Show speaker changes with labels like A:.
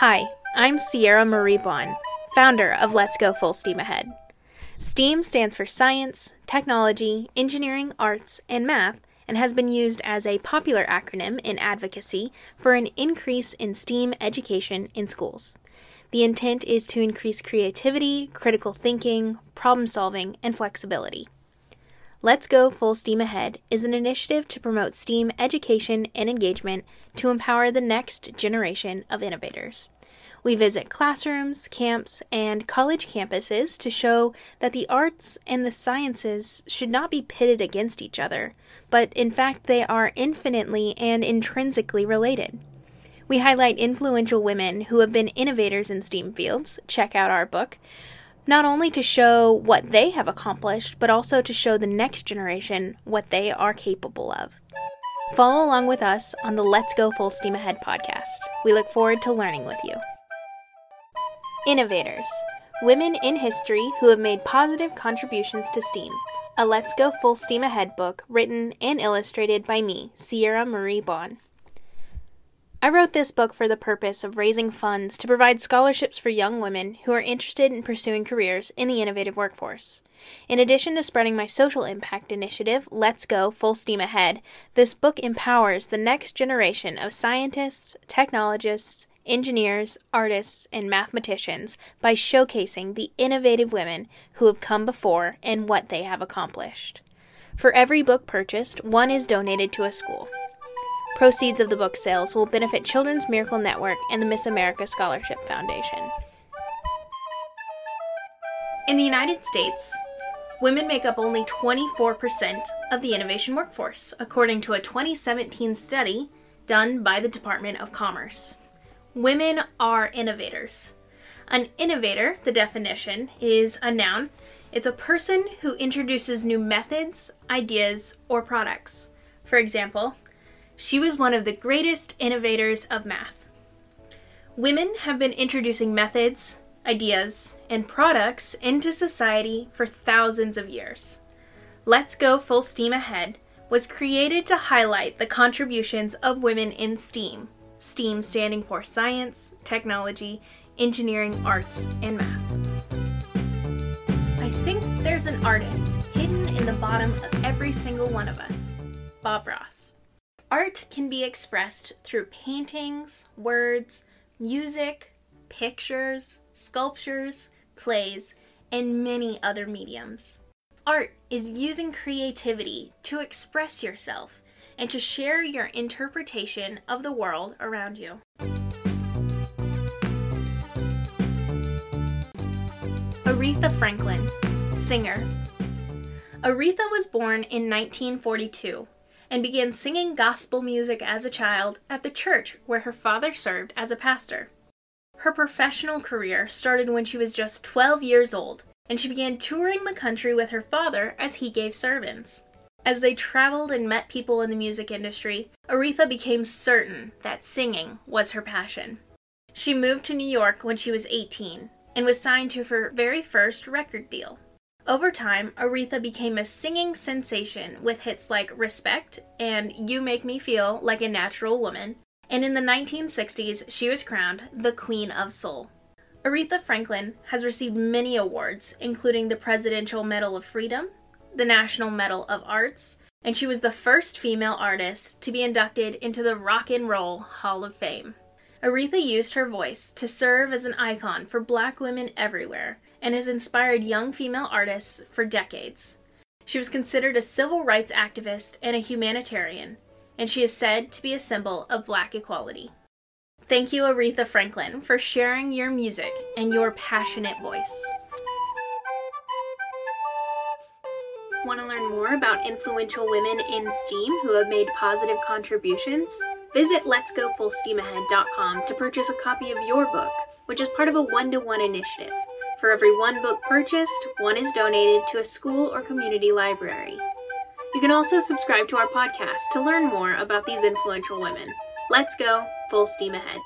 A: Hi, I'm Sierra Marie Bond, founder of Let's Go Full Steam Ahead. STEAM stands for science, technology, engineering, arts, and math and has been used as a popular acronym in advocacy for an increase in STEAM education in schools. The intent is to increase creativity, critical thinking, problem solving, and flexibility. Let's Go Full Steam Ahead is an initiative to promote STEAM education and engagement to empower the next generation of innovators. We visit classrooms, camps, and college campuses to show that the arts and the sciences should not be pitted against each other, but in fact they are infinitely and intrinsically related. We highlight influential women who have been innovators in STEAM fields. Check out our book not only to show what they have accomplished, but also to show the next generation what they are capable of. Follow along with us on the Let's Go Full Steam Ahead podcast. We look forward to learning with you. Innovators Women in History Who Have Made Positive Contributions to STEAM. A Let's Go Full Steam Ahead book written and illustrated by me, Sierra Marie Bond. I wrote this book for the purpose of raising funds to provide scholarships for young women who are interested in pursuing careers in the innovative workforce. In addition to spreading my social impact initiative, Let's Go Full Steam Ahead, this book empowers the next generation of scientists, technologists, engineers, artists, and mathematicians by showcasing the innovative women who have come before and what they have accomplished. For every book purchased, one is donated to a school. Proceeds of the book sales will benefit Children's Miracle Network and the Miss America Scholarship Foundation. In the United States, women make up only 24% of the innovation workforce, according to a 2017 study done by the Department of Commerce. Women are innovators. An innovator, the definition, is a noun. It's a person who introduces new methods, ideas, or products. For example, she was one of the greatest innovators of math. Women have been introducing methods, ideas, and products into society for thousands of years. Let's Go Full Steam Ahead was created to highlight the contributions of women in STEAM, STEAM standing for science, technology, engineering, arts, and math. I think there's an artist hidden in the bottom of every single one of us Bob Ross. Art can be expressed through paintings, words, music, pictures, sculptures, plays, and many other mediums. Art is using creativity to express yourself and to share your interpretation of the world around you. Aretha Franklin, singer. Aretha was born in 1942 and began singing gospel music as a child at the church where her father served as a pastor. Her professional career started when she was just 12 years old, and she began touring the country with her father as he gave sermons. As they traveled and met people in the music industry, Aretha became certain that singing was her passion. She moved to New York when she was 18 and was signed to her very first record deal. Over time, Aretha became a singing sensation with hits like Respect and You Make Me Feel Like a Natural Woman, and in the 1960s, she was crowned the Queen of Soul. Aretha Franklin has received many awards, including the Presidential Medal of Freedom, the National Medal of Arts, and she was the first female artist to be inducted into the Rock and Roll Hall of Fame. Aretha used her voice to serve as an icon for black women everywhere and has inspired young female artists for decades. She was considered a civil rights activist and a humanitarian, and she is said to be a symbol of black equality. Thank you, Aretha Franklin, for sharing your music and your passionate voice. Want to learn more about influential women in STEAM who have made positive contributions? Visit letsgofullsteamahead.com to purchase a copy of your book, which is part of a one to one initiative. For every one book purchased, one is donated to a school or community library. You can also subscribe to our podcast to learn more about these influential women. Let's go, full steam ahead.